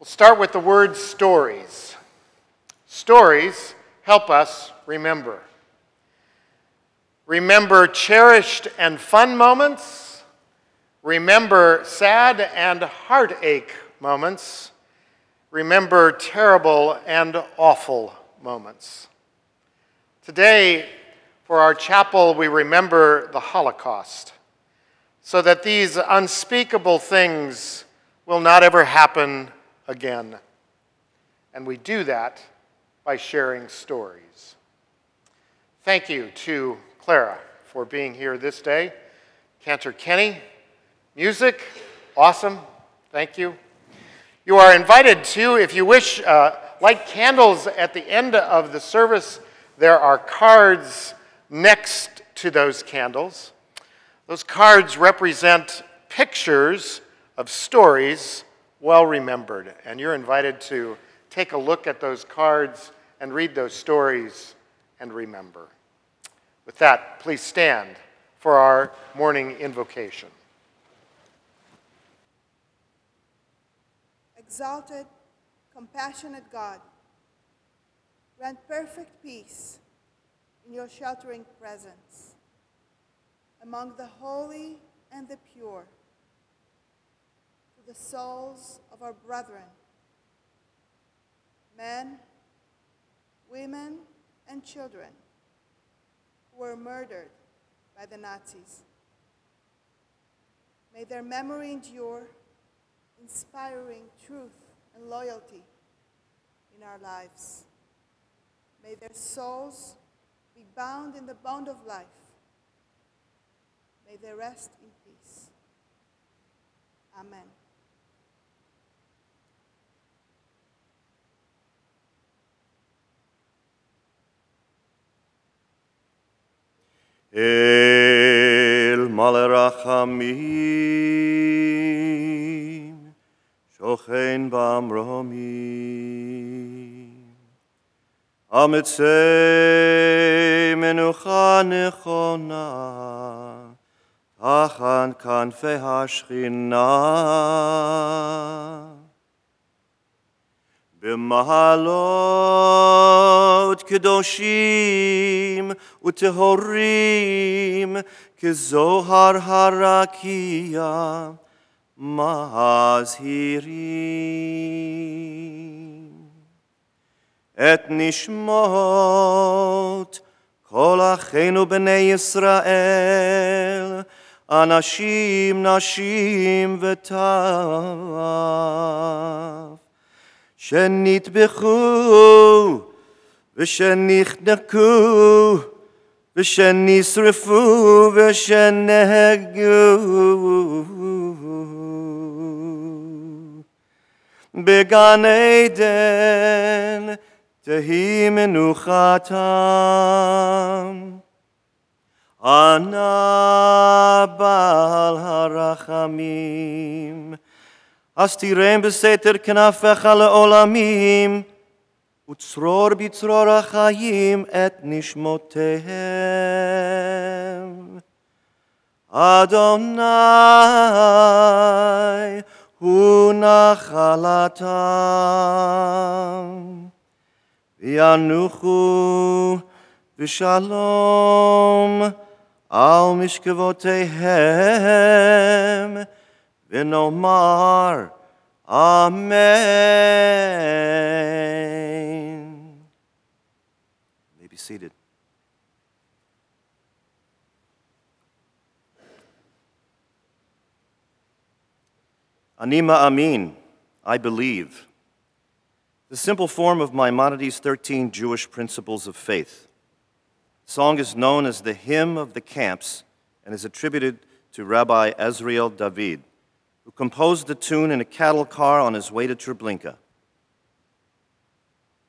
We'll start with the word stories. Stories help us remember. Remember cherished and fun moments. Remember sad and heartache moments. Remember terrible and awful moments. Today, for our chapel, we remember the Holocaust so that these unspeakable things will not ever happen again. And we do that by sharing stories. Thank you to Clara for being here this day. Cantor Kenny, music, awesome. Thank you. You are invited to, if you wish, uh, light candles at the end of the service. There are cards next to those candles. Those cards represent pictures of stories well remembered, and you're invited to take a look at those cards and read those stories and remember. With that, please stand for our morning invocation. Exalted, compassionate God, grant perfect peace in your sheltering presence among the holy and the pure, the souls of our brethren, men, women, and children who were murdered by the Nazis. May their memory endure, inspiring truth and loyalty in our lives. May their souls be bound in the bond of life May they rest in peace. Amen. אל מלא רחמים, שוכן במרומים, אמצי מנוחה נכונה, תחת כנפי השכינה. במעלות קדושים וטהורים כזוהר הרקיע מזהירים. את נשמות כל אחינו בני ישראל אנשים, נשים וטף, שנטבחו ושנחנקו ושנשרפו ושנהגו בגן עדן תהי מנוחתם. ענה בעל הרחמים, אז תירם בסתר כנפיך לעולמים, וצרור בצרור החיים את נשמותיהם. אדוני הוא נחלתם, וינוחו בשלום. על משכבותיהם, ונאמר Amen. You may be seated. Ani Ma'amin, I believe. The simple form of Maimonides' 13 Jewish principles of faith. The song is known as the Hymn of the Camps and is attributed to Rabbi Ezriel David who composed the tune in a cattle car on his way to Treblinka.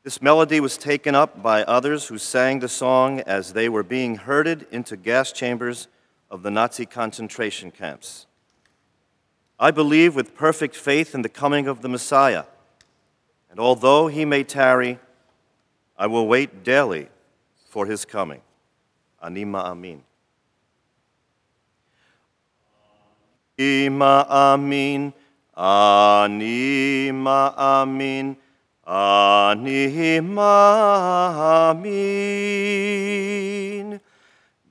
This melody was taken up by others who sang the song as they were being herded into gas chambers of the Nazi concentration camps. I believe with perfect faith in the coming of the Messiah, and although he may tarry, I will wait daily for his coming. Ani Ma'amin. Ani ma'amin, ani ma'amin, ani ma'amin.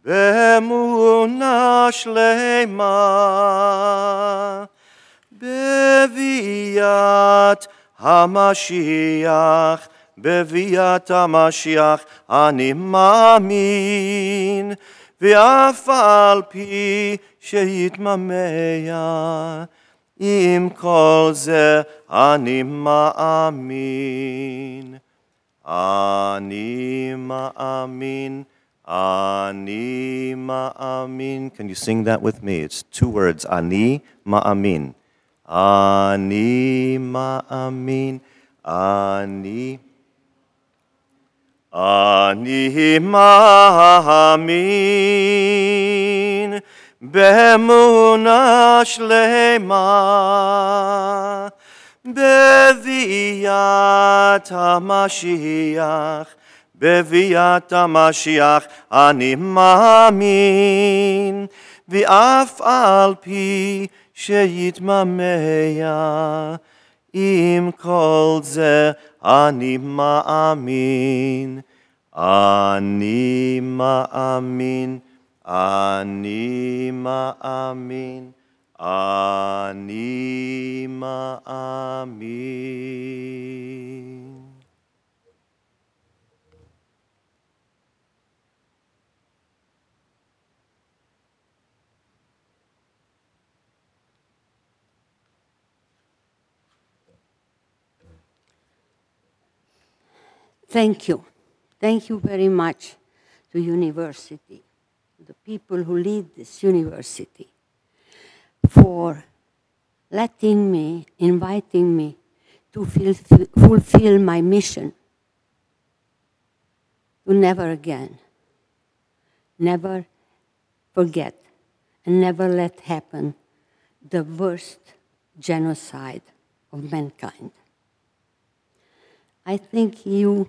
Bemuna shlema, beviat hamashiach, beviat hamashiach, ani ma'amin. Ve'afal שיתממע, עם כל זה אני מאמין. אני מאמין. Ani ma'amin. Can you sing that with me? It's two words. Ani ma'amin. Ani ma'amin. Ani. Ani ma'amin. Be'emuna shlema. Be'viat HaMashiach. בביאת המשיח אני מאמין, ואף על פי שיתממע, עם כל זה אני מאמין, אני מאמין, אני מאמין, אני מאמין. Thank you. Thank you very much to university, the people who lead this university, for letting me, inviting me to fulfill, my mission to never again, never forget, and never let happen the worst genocide of mankind. I think you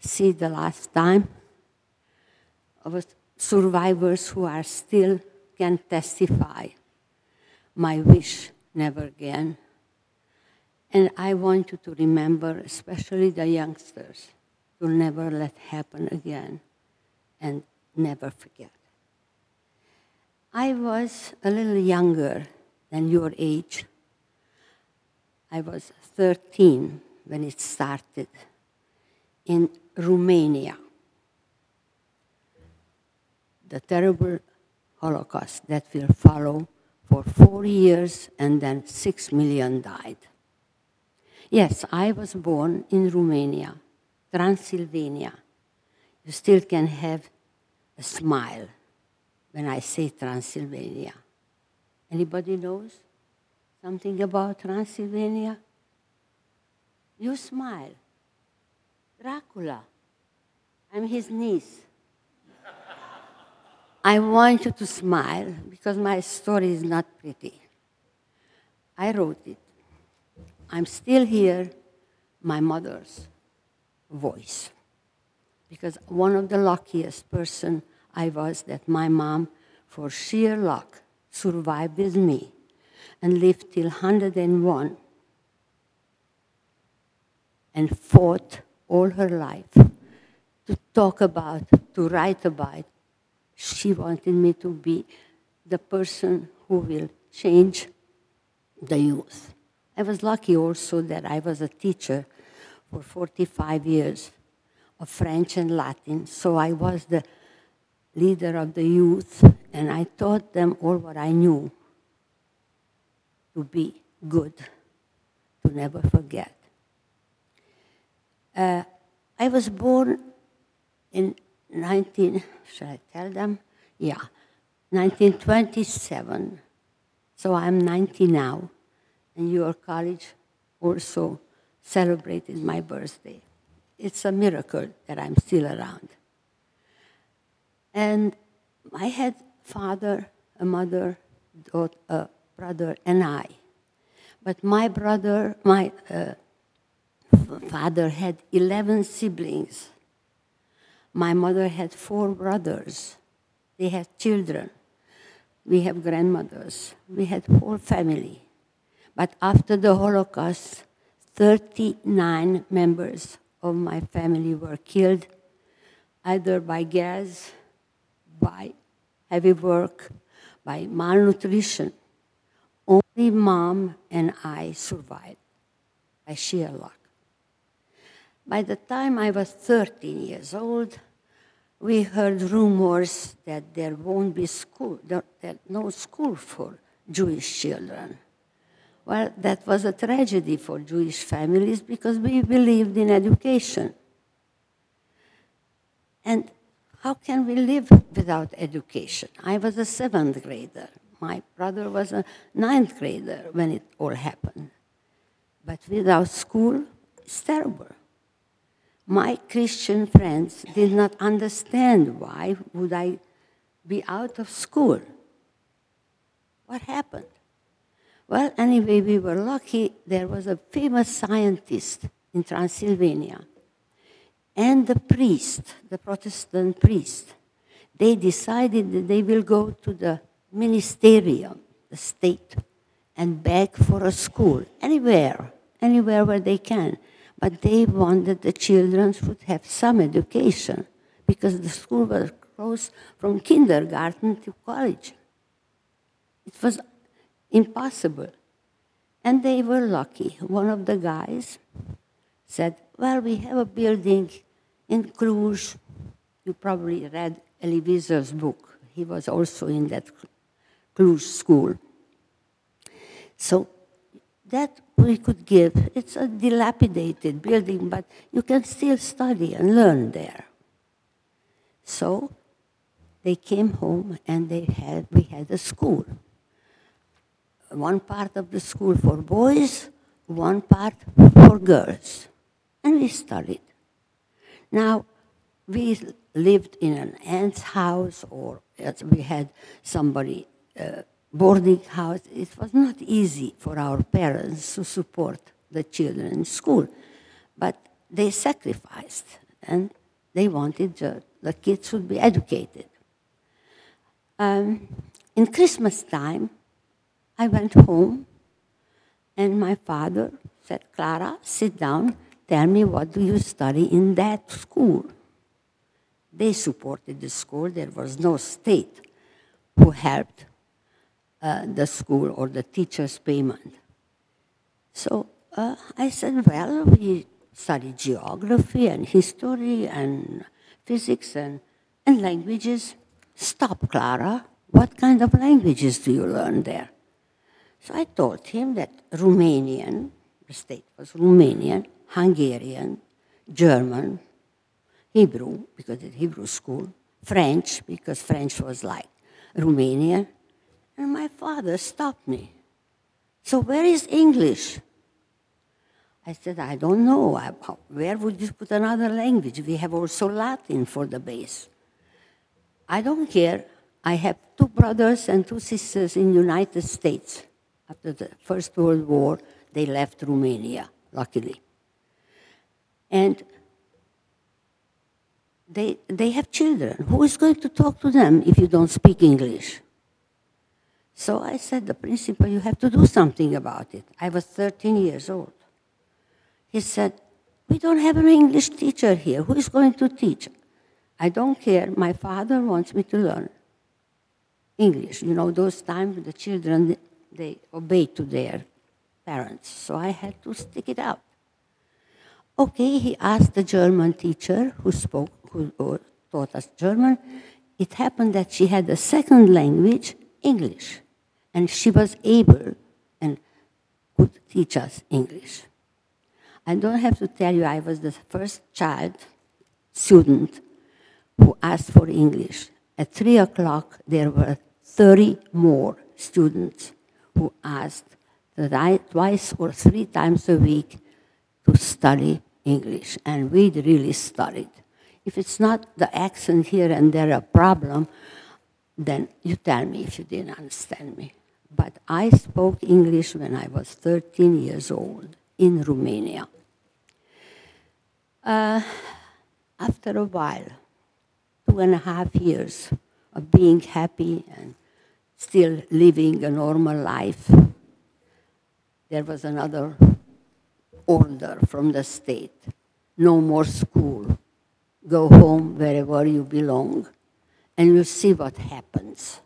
see the last time of survivors who are still can testify my wish never again. And I want you to remember, especially the youngsters, to never let happen again and never forget. I was a little younger than your age. I was 13 when it started in Romania. The terrible Holocaust that will follow for four years and then six million died. Yes, I was born in Romania, Transylvania. You still can have a smile when I say Transylvania. Anybody knows something about Transylvania? You smile. Dracula. I'm his niece. I want you to smile because my story is not pretty. I wrote it. I'm still here, my mother's voice. Because one of the luckiest person I was that my mom, for sheer luck, survived with me and lived till 101 and fought all her life to talk about, to write about. She wanted me to be the person who will change the youth. I was lucky also that I was a teacher for 45 years of French and Latin, so I was the leader of the youth, and I taught them all what I knew to be good, to never forget. Uh, I was born in 19, should I tell them? Yeah, 1927. So I'm 90 now, and your college also celebrated my birthday. It's a miracle that I'm still around. And I had father, a mother, daughter, a brother, and I. But my brother, my uh, father had 11 siblings. My mother had four brothers. They had children. We have grandmothers. We had whole family. But after the Holocaust, 39 members of my family were killed either by gas, by heavy work, by malnutrition. Only mom and I survived by sheer luck. By the time I was 13 years old, we heard rumors that there won't be school, that, that no school for Jewish children. Well, that was a tragedy for Jewish families because we believed in education. And how can we live without education? I was a seventh grader. My brother was a ninth grader when it all happened. But without school, it's terrible. My Christian friends did not understand why would I be out of school. What happened? Well, anyway, we were lucky. There was a famous scientist in Transylvania and the priest, the Protestant priest. They decided that they will go to the ministerium, the state, and beg for a school anywhere, anywhere where they can. But they wanted the children should have some education because the school was closed from kindergarten to college. It was impossible. And they were lucky. One of the guys said, Well, we have a building in Cluj. You probably read Elie Wiesel's book. He was also in that Cluj school. So that we could give. It's a dilapidated building, but you can still study and learn there. So they came home and they had, we had a school. One part of the school for boys, one part for girls. And we studied. Now, we lived in an aunt's house or we had somebody uh, boarding house. It was not easy for our parents to support the children in school, but they sacrificed and they wanted the, the kids should be educated. Um, in Christmas time, I went home and my father said, Clara, sit down, tell me what do you study in that school. They supported the school, there was no state who helped uh, the school or the teacher's payment. So uh, I said, well, we study geography and history and physics and, and languages. Stop, Clara. What kind of languages do you learn there? So I told him that Romanian, the state was Romanian, Hungarian, German, Hebrew, because it's Hebrew school, French, because French was like Romanian, and my father stopped me. So, where is English? I said, I don't know. Where would you put another language? We have also Latin for the base. I don't care. I have two brothers and two sisters in United States. After the First World War, they left Romania, luckily. And they, they have children. Who is going to talk to them if you don't speak English? So I said, the principal, you have to do something about it. I was 13 years old. He said, we don't have an English teacher here. Who is going to teach? I don't care. My father wants me to learn English. You know, those times the children, they obey to their parents. So I had to stick it out. Okay, he asked the German teacher who spoke, who taught us German. It happened that she had a second language, English and she was able and could teach us English. I don't have to tell you, I was the first child student who asked for English. At three o'clock, there were 30 more students who asked twice or three times a week to study English, and we really studied. If it's not the accent here and there a problem, then you tell me if you didn't understand me. But I spoke English when I was 13 years old in Romania. Uh, after a while, two and a half years of being happy and still living a normal life, there was another order from the state no more school. Go home wherever you belong. And you see what happens.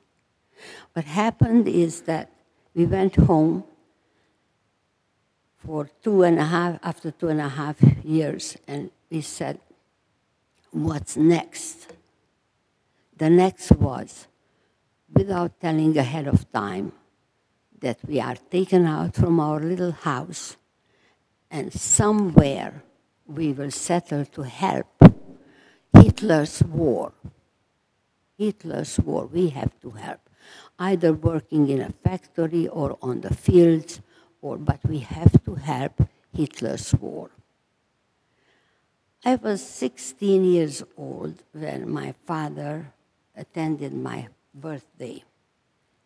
What happened is that we went home for two and a half, after two and a half years, and we said, What's next? The next was, without telling ahead of time, that we are taken out from our little house and somewhere we will settle to help Hitler's war. Hitler's war, we have to help. Either working in a factory or on the fields, or, but we have to help Hitler's war. I was 16 years old when my father attended my birthday.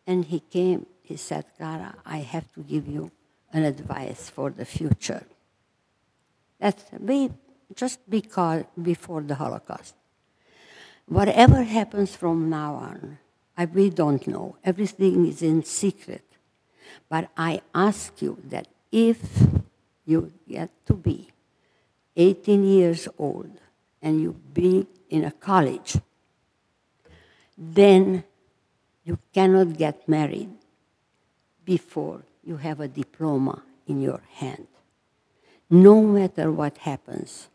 And he came, he said, Clara, I have to give you an advice for the future. That's be, just because before the Holocaust. Whatever happens from now on, I, we don't know. Everything is in secret. But I ask you that if you get to be 18 years old and you be in a college, then you cannot get married before you have a diploma in your hand. No matter what happens,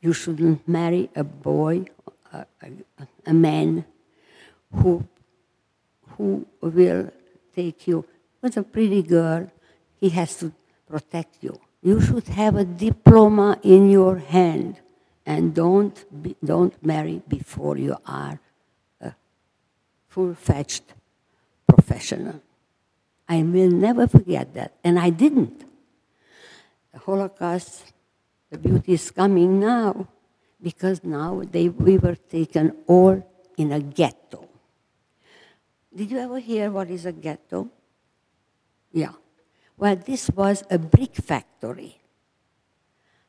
you shouldn't marry a boy, a, a, man who, who will take you with a pretty girl. He has to protect you. You should have a diploma in your hand and don't, be, don't marry before you are a full-fledged professional. I will never forget that, and I didn't. The Holocaust, the beauty is coming now because now they, we were taken all in a ghetto. Did you ever hear what is a ghetto? Yeah. Well, this was a brick factory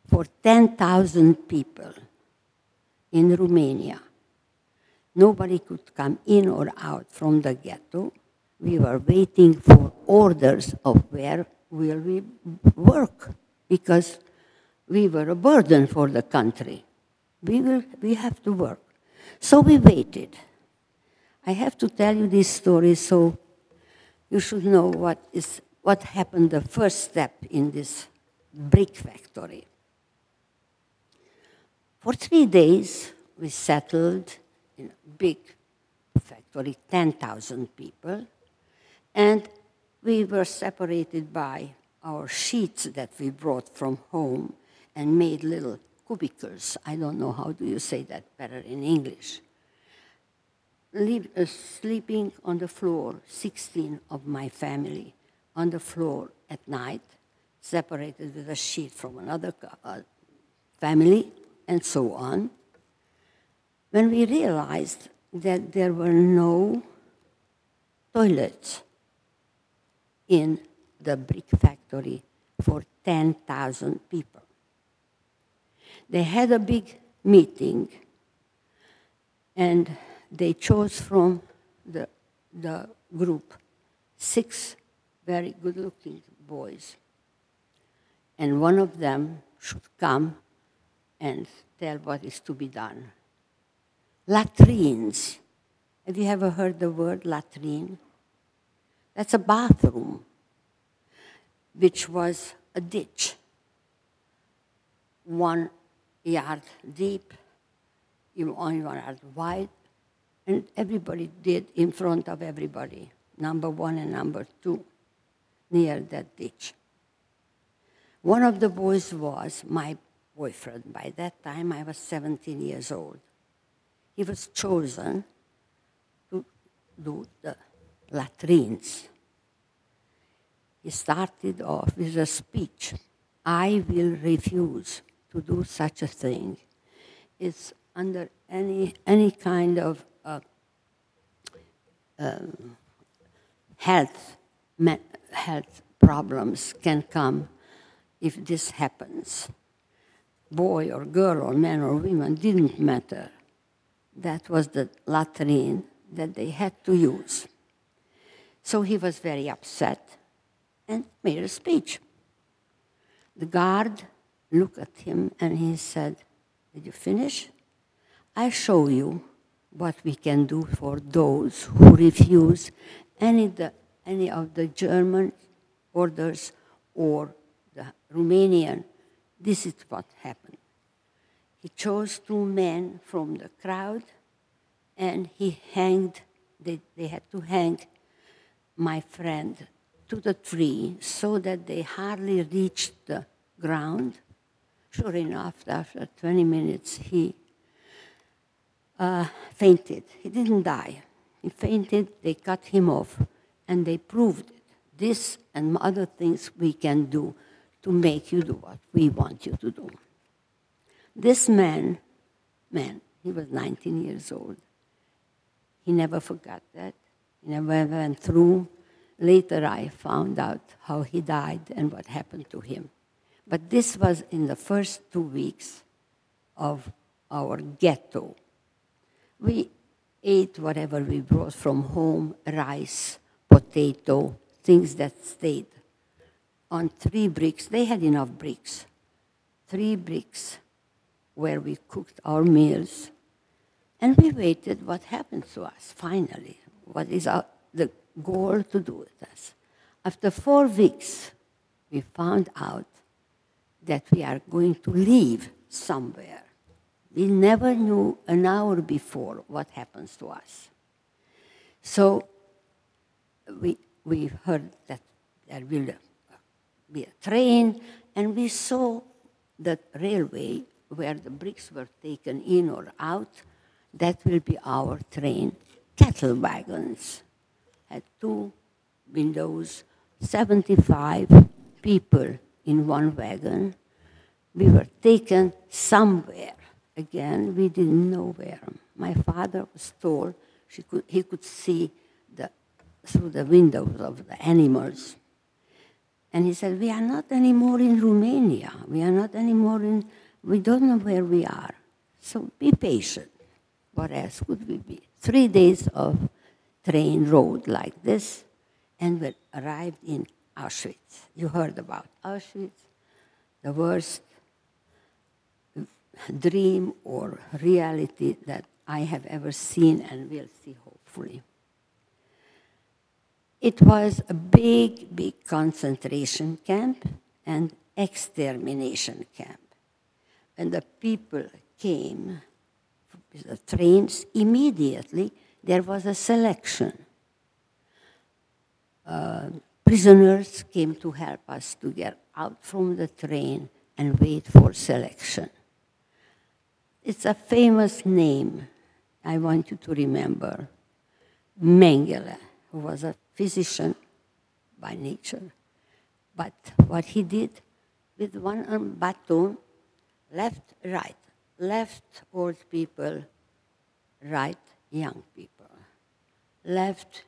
for 10,000 people in Romania. Nobody could come in or out from the ghetto. We were waiting for orders of where will we work because we were a burden for the country. We, will, we have to work. So we waited. I have to tell you this story so you should know what, is, what happened the first step in this brick factory. For three days, we settled in a big factory, 10,000 people, and we were separated by our sheets that we brought from home and made little cubicles. I don't know how do you say that better in English. Live, uh, sleeping on the floor, 16 of my family on the floor at night, separated with a sheet from another uh, family, and so on. When we realized that there were no toilets in the brick factory for 10,000 people. They had a big meeting and they chose from the, the group six very good looking boys. And one of them should come and tell what is to be done. Latrines. Have you ever heard the word latrine? That's a bathroom which was a ditch, one yard deep, only one yard wide, and everybody did in front of everybody, number one and number two, near that ditch. One of the boys was my boyfriend. By that time, I was 17 years old. He was chosen to do the latrines he started off with a speech I will refuse to do such a thing. It's under any, any kind of uh, um, health, health problems can come if this happens. Boy or girl or man or woman didn't matter. That was the latrine that they had to use. So he was very upset and made a speech. The guard looked at him and he said, Did you finish? I show you what we can do for those who refuse any, the, any of the German orders or the Romanian. This is what happened. He chose two men from the crowd and he hanged, they, they had to hang my friend to the tree so that they hardly reached the ground. Sure enough, after 20 minutes, he uh, fainted. He didn't die. He fainted, they cut him off, and they proved it. This and other things we can do to make you do what we want you to do. This man, man, he was 19 years old. He never forgot that. He never went through. Later, I found out how he died and what happened to him. But this was in the first two weeks of our ghetto. We ate whatever we brought from home rice, potato, things that stayed. On three bricks, they had enough bricks. Three bricks where we cooked our meals. And we waited what happened to us finally. What is our, the goal to do with us? After four weeks, we found out that we are going to leave somewhere. We never knew an hour before what happens to us. So we, we heard that there will be a train, and we saw the railway where the bricks were taken in or out. That will be our train. Cattle wagons had two windows, 75 people in one wagon. We were taken somewhere. Again, we didn't know where. My father was told could, he could see the, through the windows of the animals. And he said, We are not anymore in Romania. We are not anymore in, we don't know where we are. So be patient. What else could we be? Three days of train road like this, and we arrived in Auschwitz. You heard about Auschwitz, the worst dream or reality that I have ever seen and will see, hopefully. It was a big, big concentration camp and extermination camp. When the people came, the trains, immediately there was a selection. Uh, prisoners came to help us to get out from the train and wait for selection. It's a famous name I want you to remember. Mengele, who was a physician by nature. But what he did with one arm baton, left, right, left old people, right young people, left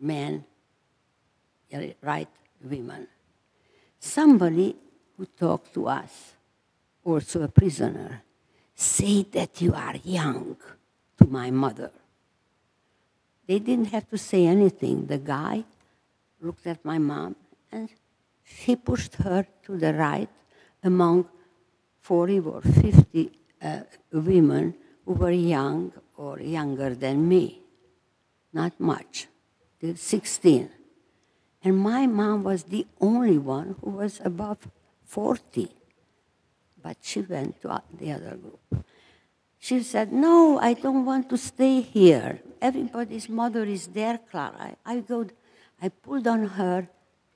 men, right women. Somebody who talked to us, also a prisoner, say that you are young to my mother. They didn't have to say anything. The guy looked at my mom and he pushed her to the right among 40 or 50 uh, women who were young or younger than me. Not much, till 16. And my mom was the only one who was above 40 but she went to the other group. She said, No, I don't want to stay here. Everybody's mother is there, Clara. I, I, go, I pulled on her,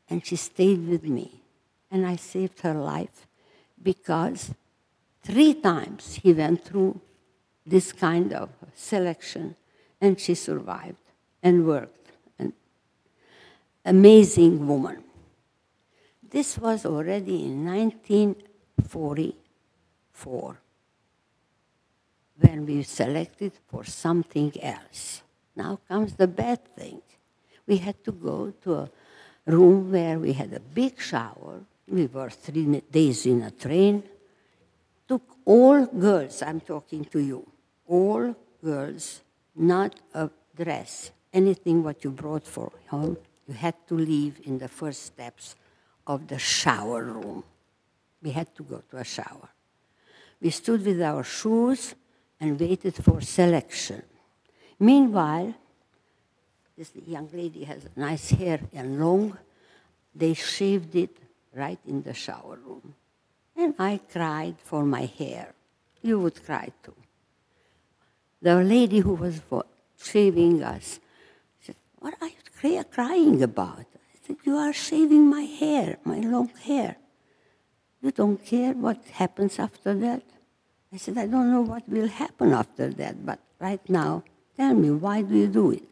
and she stayed with me. And I saved her life because three times he went through this kind of selection, and she survived and worked. Amazing woman. This was already in 1944 when we selected for something else. Now comes the bad thing. We had to go to a room where we had a big shower. We were three days in a train. Took all girls, I'm talking to you, all girls, not a dress, anything what you brought for home, you had to leave in the first steps of the shower room. We had to go to a shower. We stood with our shoes and waited for selection. Meanwhile, this young lady has nice hair and long. They shaved it right in the shower room. And I cried for my hair. You would cry too. The lady who was shaving us said, What are you crying about? I said, You are shaving my hair, my long hair. You don't care what happens after that? I said, I don't know what will happen after that, but right now, tell me, why do you do it?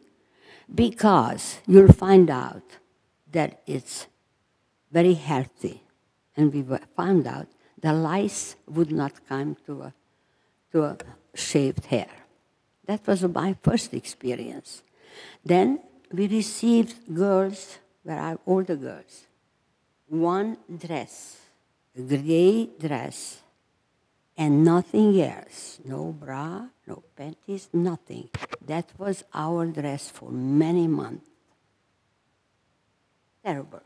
Because you'll find out that it's very healthy. And we found out the lice would not come to a, to a shaved hair. That was my first experience. Then we received girls, where are all the girls, one dress, a gray dress, and nothing else. No bra, no panties, nothing. That was our dress for many months. Terrible.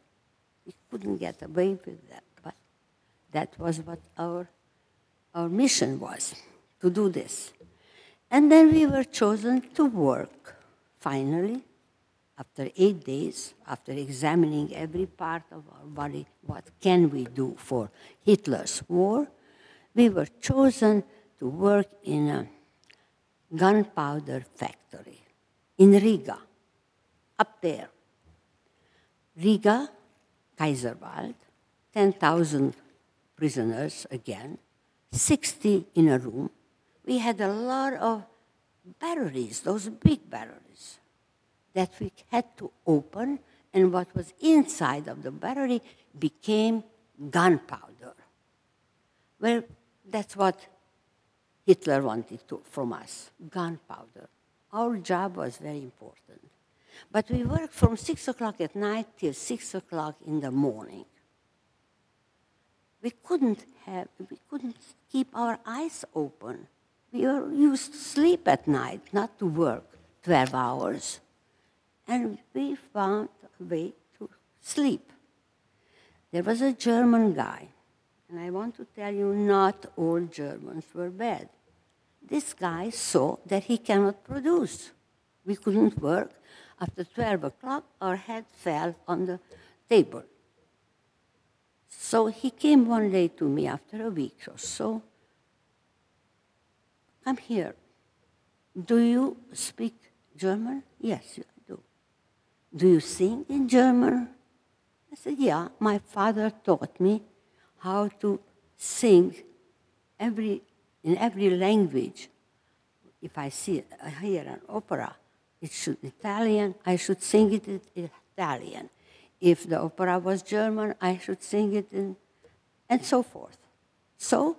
We couldn't get away with that, but that was what our, our mission was to do this. And then we were chosen to work, finally, after eight days, after examining every part of our body, what can we do for Hitler's war? We were chosen to work in a gunpowder factory in Riga, up there. Riga, Kaiserwald, 10,000 prisoners again, 60 in a room. We had a lot of batteries, those big batteries, that we had to open, and what was inside of the battery became gunpowder. Well, that's what Hitler wanted to, from us gunpowder. Our job was very important. But we worked from 6 o'clock at night till 6 o'clock in the morning. We couldn't, have, we couldn't keep our eyes open. We were used to sleep at night, not to work 12 hours. And we found a way to sleep. There was a German guy, and I want to tell you, not all Germans were bad. This guy saw that he cannot produce. We couldn't work. After 12 o'clock, our head fell on the table. So he came one day to me after a week or so. Come here. Do you speak German? Yes, do. You sing in German? I said, Yeah, my father taught me how to sing every, in every language. If I see, I hear an opera, it should Italian, I should sing it in Italian. If the opera was German, I should sing it in, and so forth. So,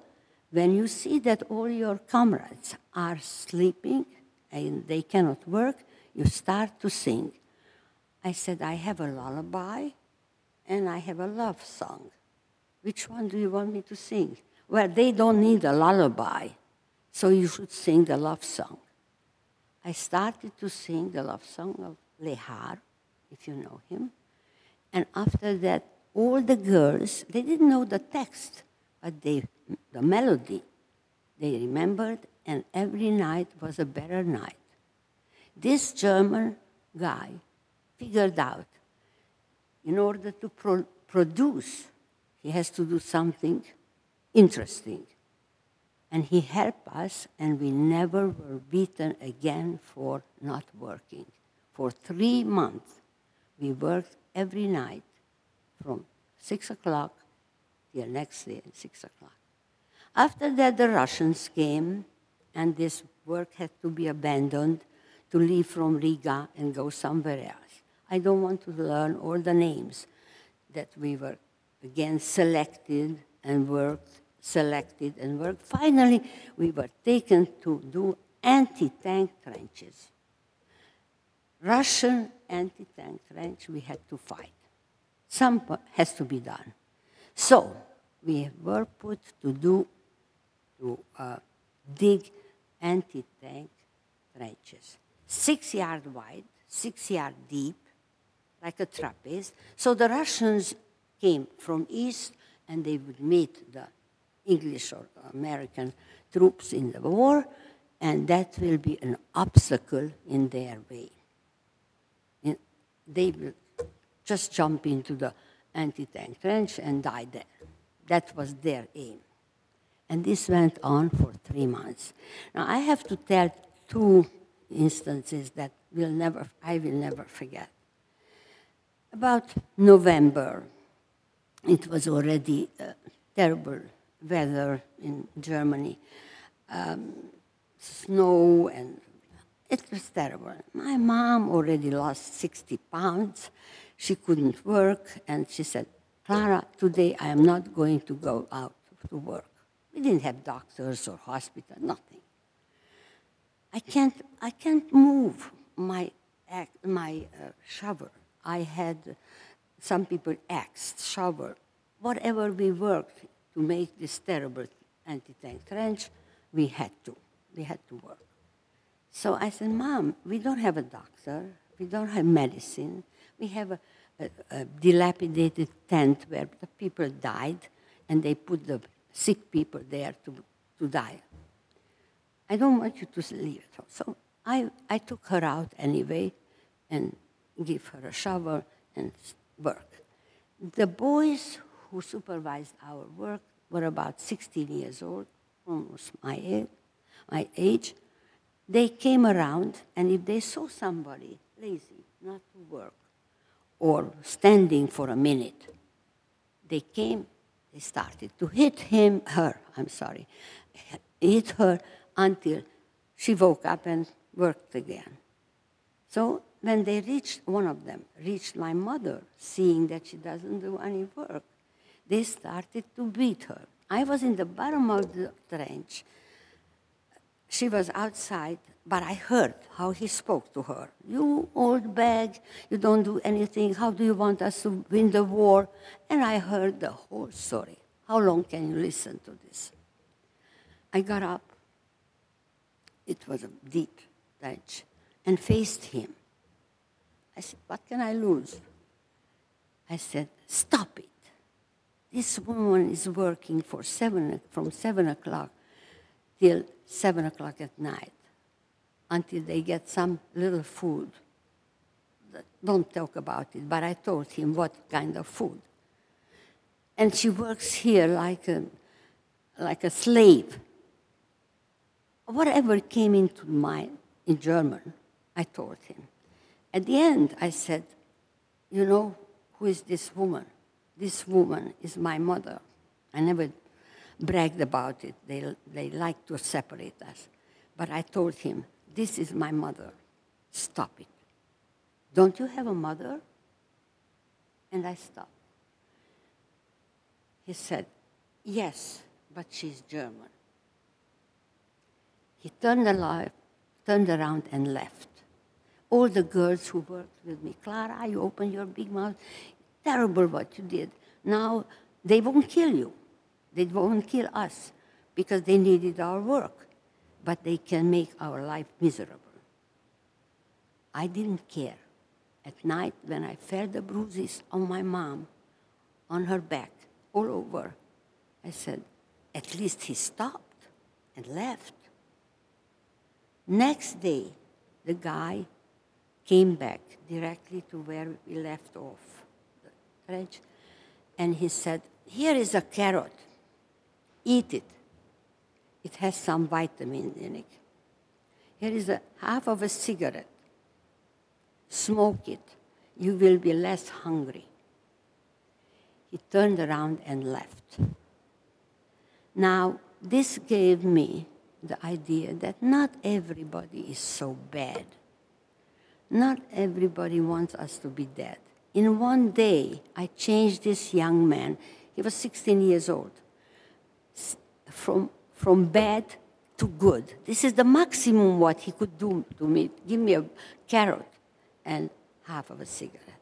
when you see that all your comrades are sleeping and they cannot work, you start to sing. I said, I have a lullaby and I have a love song. Which one do you want me to sing? Well, they don't need a lullaby, so you should sing the love song. I started to sing the love song of Lehar, if you know him. And after that, all the girls, they didn't know the text, but they, the melody, they remembered, and every night was a better night. This German guy figured out in order to pro- produce he has to do something interesting. And he helped us, and we never were beaten again for not working. For three months, we worked every night from 6 o'clock till next day at 6 o'clock. After that, the Russians came, and this work had to be abandoned to leave from Riga and go somewhere else. I don't want to learn all the names that we were again selected and worked, selected and worked. Finally, we were taken to do anti-tank trenches. Russian anti-tank trench we had to fight. Some has to be done. So we were put to do to uh, dig anti-tank trenches, six yard wide, six yard deep, like a trapeze. So the Russians came from east and they would meet the English or American troops in the war, and that will be an obstacle in their way. In- They will just jump into the anti tank trench and die there. That was their aim. And this went on for three months. Now, I have to tell two instances that will never, I will never forget. About November, it was already uh, terrible weather in Germany, um, snow, and it was terrible. My mom already lost 60 pounds. She couldn't work, and she said, Clara, today I am not going to go out to work. We didn't have doctors or hospital, nothing. I can't, I can't move my, my uh. I had some people axed, shovel, whatever we worked to make this terrible anti-tank trench, we had to. We had to work. So I said, Mom, we don't have a doctor, we don't have medicine, we have a, a, a dilapidated tent where the people died, and they put the sick people there to, to die. I don't want you to leave it. So I, I took her out anyway and give her a shower, and work. The boys who supervised our work were about 16 years old, almost my age, my age. They came around, and if they saw somebody lazy, not to work, or standing for a minute, they came, they started to hit him, her, I'm sorry, hit her until she woke up and worked again. So when they reached, one of them reached my mother, seeing that she doesn't do any work, they started to beat her. I was in the bottom of the trench. She was outside, but I heard how he spoke to her. You old bag, you don't do anything. How do you want us to win the war? And I heard the whole story. How long can you listen to this? I got up. It was a deep trench and faced him. I said, What can I lose? I said, Stop it. This woman is working for seven, from 7 o'clock till 7 o'clock at night until they get some little food. Don't talk about it, but I told him what kind of food. And she works here like a, like a slave. Whatever came into mind in German, I told him. At the end, I said, You know, who is this woman? This woman is my mother. I never bragged about it. They, they like to separate us. But I told him, This is my mother. Stop it. Don't you have a mother? And I stopped. He said, Yes, but she's German. He turned, alive, turned around and left. All the girls who worked with me, Clara, you opened your big mouth. Terrible what you did. Now they won't kill you. They won't kill us because they needed our work, but they can make our life miserable. I didn't care. At night, when I felt the bruises on my mom, on her back, all over, I said, at least he stopped and left. Next day, the guy came back directly to where we left off the trench, and he said, Here is a carrot. Eat it. It has some vitamin in it. Here is a half of a cigarette. Smoke it. You will be less hungry. He turned around and left. Now, this gave me the idea that not everybody is so bad. Not everybody wants us to be dead. In one day, I changed this young man. He was 16 years old. From, from bad to good. This is the maximum what he could do to me. Give me a carrot and half of a cigarette.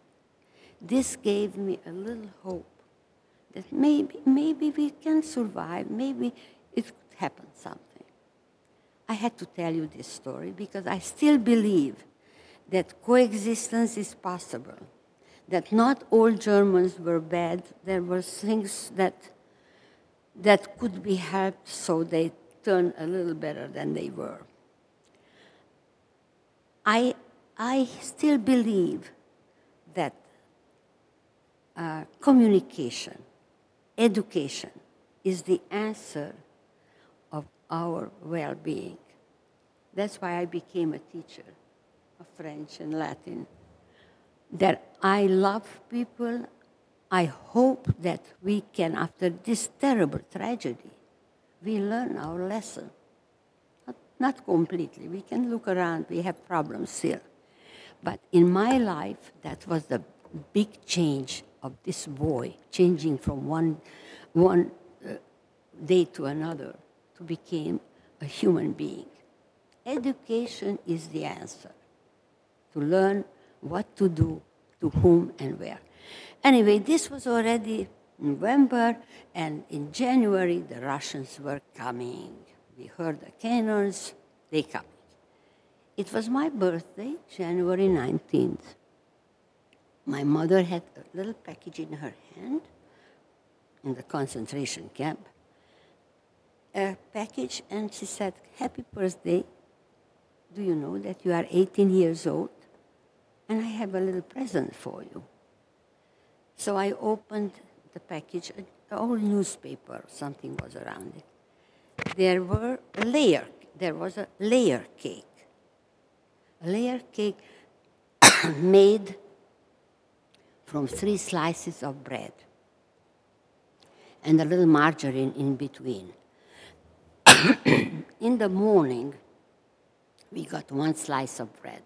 This gave me a little hope that maybe, maybe we can survive, maybe it could happen something. I had to tell you this story because I still believe that coexistence is possible, that not all Germans were bad. There were things that that could be helped so they turn a little better than they were. I, I still believe that uh, communication, education is the answer of our well being. That's why I became a teacher French and Latin. That I love people. I hope that we can, after this terrible tragedy, we learn our lesson. Not, not completely. We can look around, we have problems still. But in my life, that was the big change of this boy, changing from one, one uh, day to another to become a human being. Education is the answer to learn what to do, to whom, and where. Anyway, this was already November, and in January, the Russians were coming. We heard the cannons, they coming. It was my birthday, January 19th. My mother had a little package in her hand in the concentration camp, a package, and she said, Happy birthday. Do you know that you are 18 years old? And I have a little present for you. So I opened the package, an old newspaper, something was around it. There were a layer, there was a layer cake. A layer cake made from three slices of bread and a little margarine in between. in the morning, we got one slice of bread.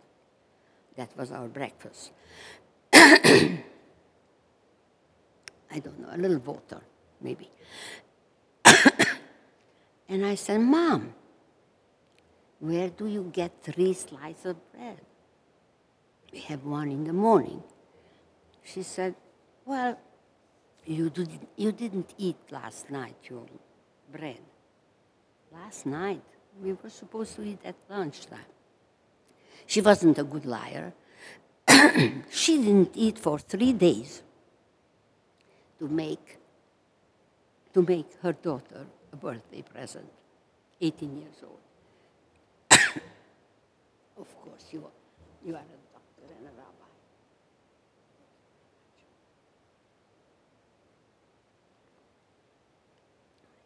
That was our breakfast. I don't know, a little water, maybe. and I said, Mom, where do you get three slices of bread? We have one in the morning. She said, Well, you, did, you didn't eat last night your bread. Last night, we were supposed to eat at lunchtime. She wasn't a good liar. she didn't eat for three days to make, to make her daughter a birthday present, 18 years old. of course, you are, you are a doctor and a rabbi.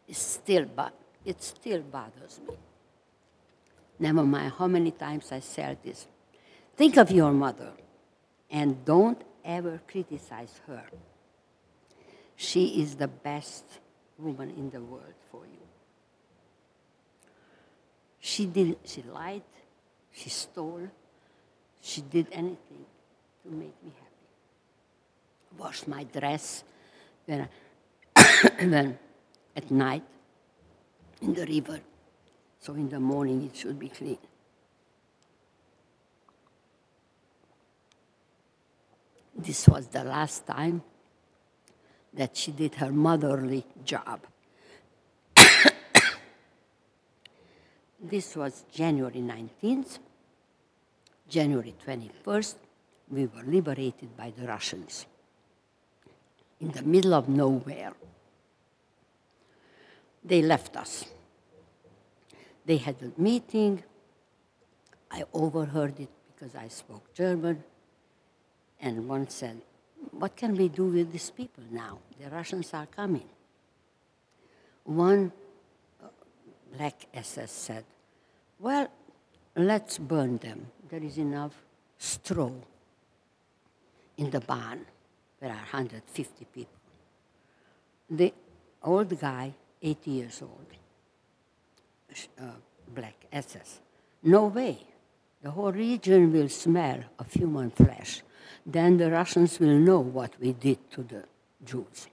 It still, it still bothers me. Never mind how many times I said this. Think of your mother and don't ever criticize her. She is the best woman in the world for you. She did she lied, she stole, she did anything to make me happy. Washed my dress when, when at night in the river, so in the morning it should be clean. This was the last time that she did her motherly job. this was January 19th. January 21st, we were liberated by the Russians in the middle of nowhere. They left us. They had a meeting. I overheard it because I spoke German. And one said, What can we do with these people now? The Russians are coming. One uh, black SS said, Well, let's burn them. There is enough straw in the barn. There are 150 people. The old guy, 80 years old, uh, black SS, no way. The whole region will smell of human flesh. Then the Russians will know what we did to the Jews.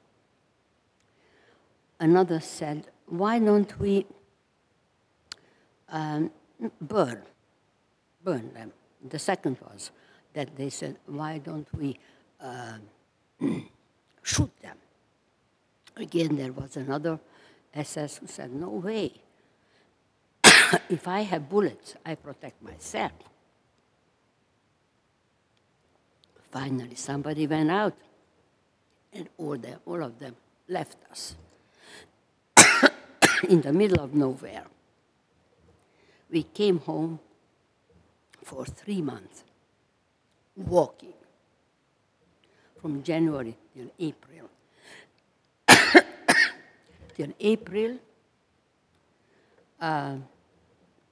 Another said, Why don't we um, burn? Burn them. The second was that they said, Why don't we uh, shoot them? Again, there was another SS who said, No way. if I have bullets, I protect myself. Finally, somebody went out, and all, the, all of them left us. in the middle of nowhere. We came home for three months, walking from January till April. till April, uh,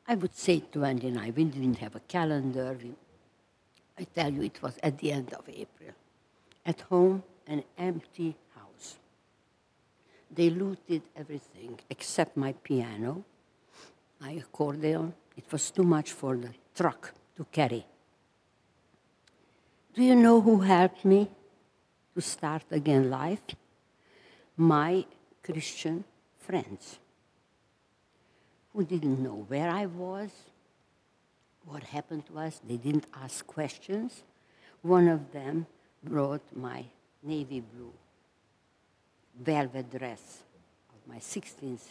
I would say 29. We didn't have a calendar. We, I tell you, it was at the end of April. At home, an empty house. They looted everything except my piano, my accordion. It was too much for the truck to carry. Do you know who helped me to start again life? My Christian friends who didn't know where I was, what happened to us. They didn't ask questions. One of them brought my navy blue velvet dress of my 16th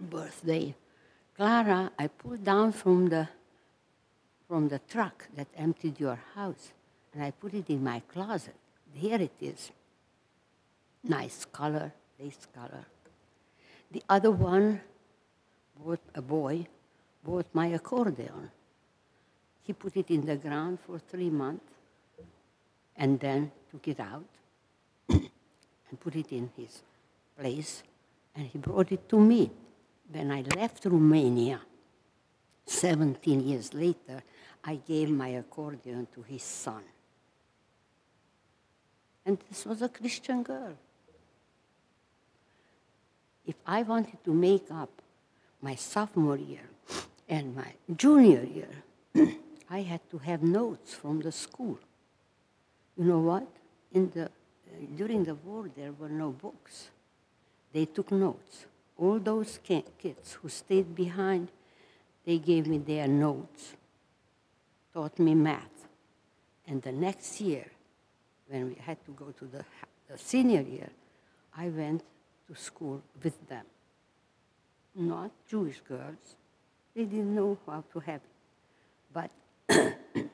birthday. Clara, I pulled down from the, from the truck that emptied your house, and I put it in my closet. Here it is. Nice color, lace color. The other one bought a boy bought my accordion. He put it in the ground for three months and then took it out and put it in his place and he brought it to me. When I left Romania, 17 years later, I gave my accordion to his son. And this was a Christian girl. If I wanted to make up my sophomore year and my junior year, I had to have notes from the school. You know what? In the, uh, during the war, there were no books. They took notes. All those ki- kids who stayed behind, they gave me their notes, taught me math. And the next year, when we had to go to the, the senior year, I went to school with them. Not Jewish girls. They didn't know how to have it. But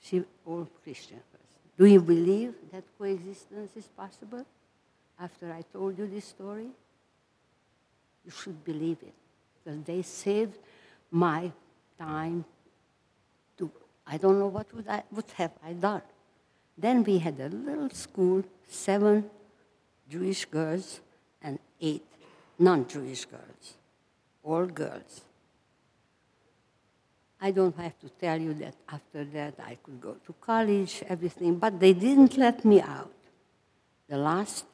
she all Christian first. Do you believe that coexistence is possible? After I told you this story, you should believe it because they saved my time. To I don't know what would I would have I done. Then we had a little school, seven Jewish girls and eight non-Jewish girls, all girls. I don't have to tell you that after that I could go to college, everything, but they didn't let me out. The last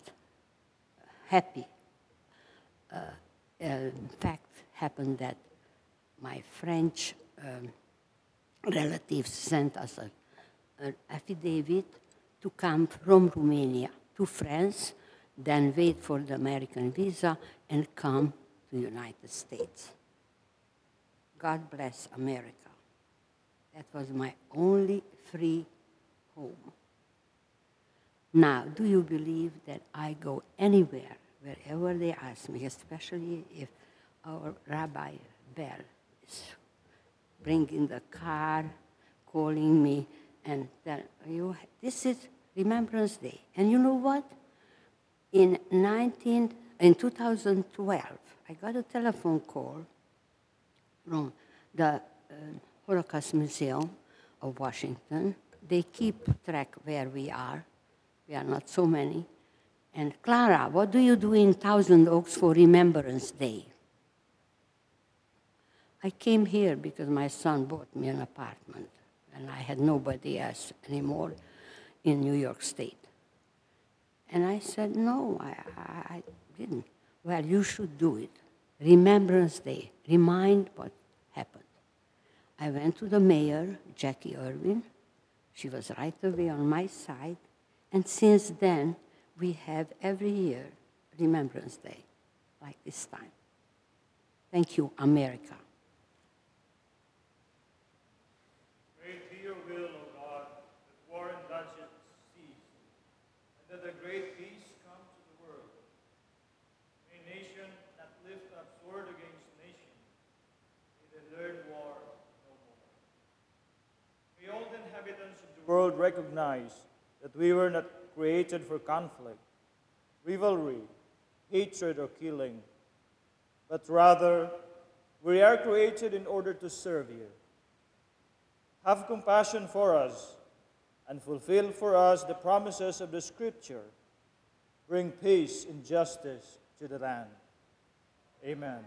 happy uh, uh, fact happened that my French um, relatives sent us a, an affidavit to come from Romania to France, then wait for the American visa and come the United States. God bless America. That was my only free home. Now, do you believe that I go anywhere, wherever they ask me, especially if our Rabbi Bell is bringing the car, calling me, and tell you, this is Remembrance Day. And you know what? In 19, in 2012, I got a telephone call from the uh, Holocaust Museum of Washington. They keep track where we are. We are not so many. And Clara, what do you do in Thousand Oaks for Remembrance Day? I came here because my son bought me an apartment, and I had nobody else anymore in New York State. And I said, No, I, I, I didn't. Well, you should do it. Remembrance Day. Remind what happened. I went to the mayor, Jacqui Irwin. She was right away on my side. And since then, we have every year Remembrance Day, like this time. Thank you, America. Great be your will, O God, that war and bloodshed cease, and that a great peace come to the world. May nation not lift up sword against nation, may they learn war no more. May all the inhabitants of the world recognize that we were not created for conflict, rivalry, hatred, or killing, but rather we are created in order to serve you. Have compassion for us and fulfill for us the promises of the Scripture. Bring peace and justice to the land. Amen.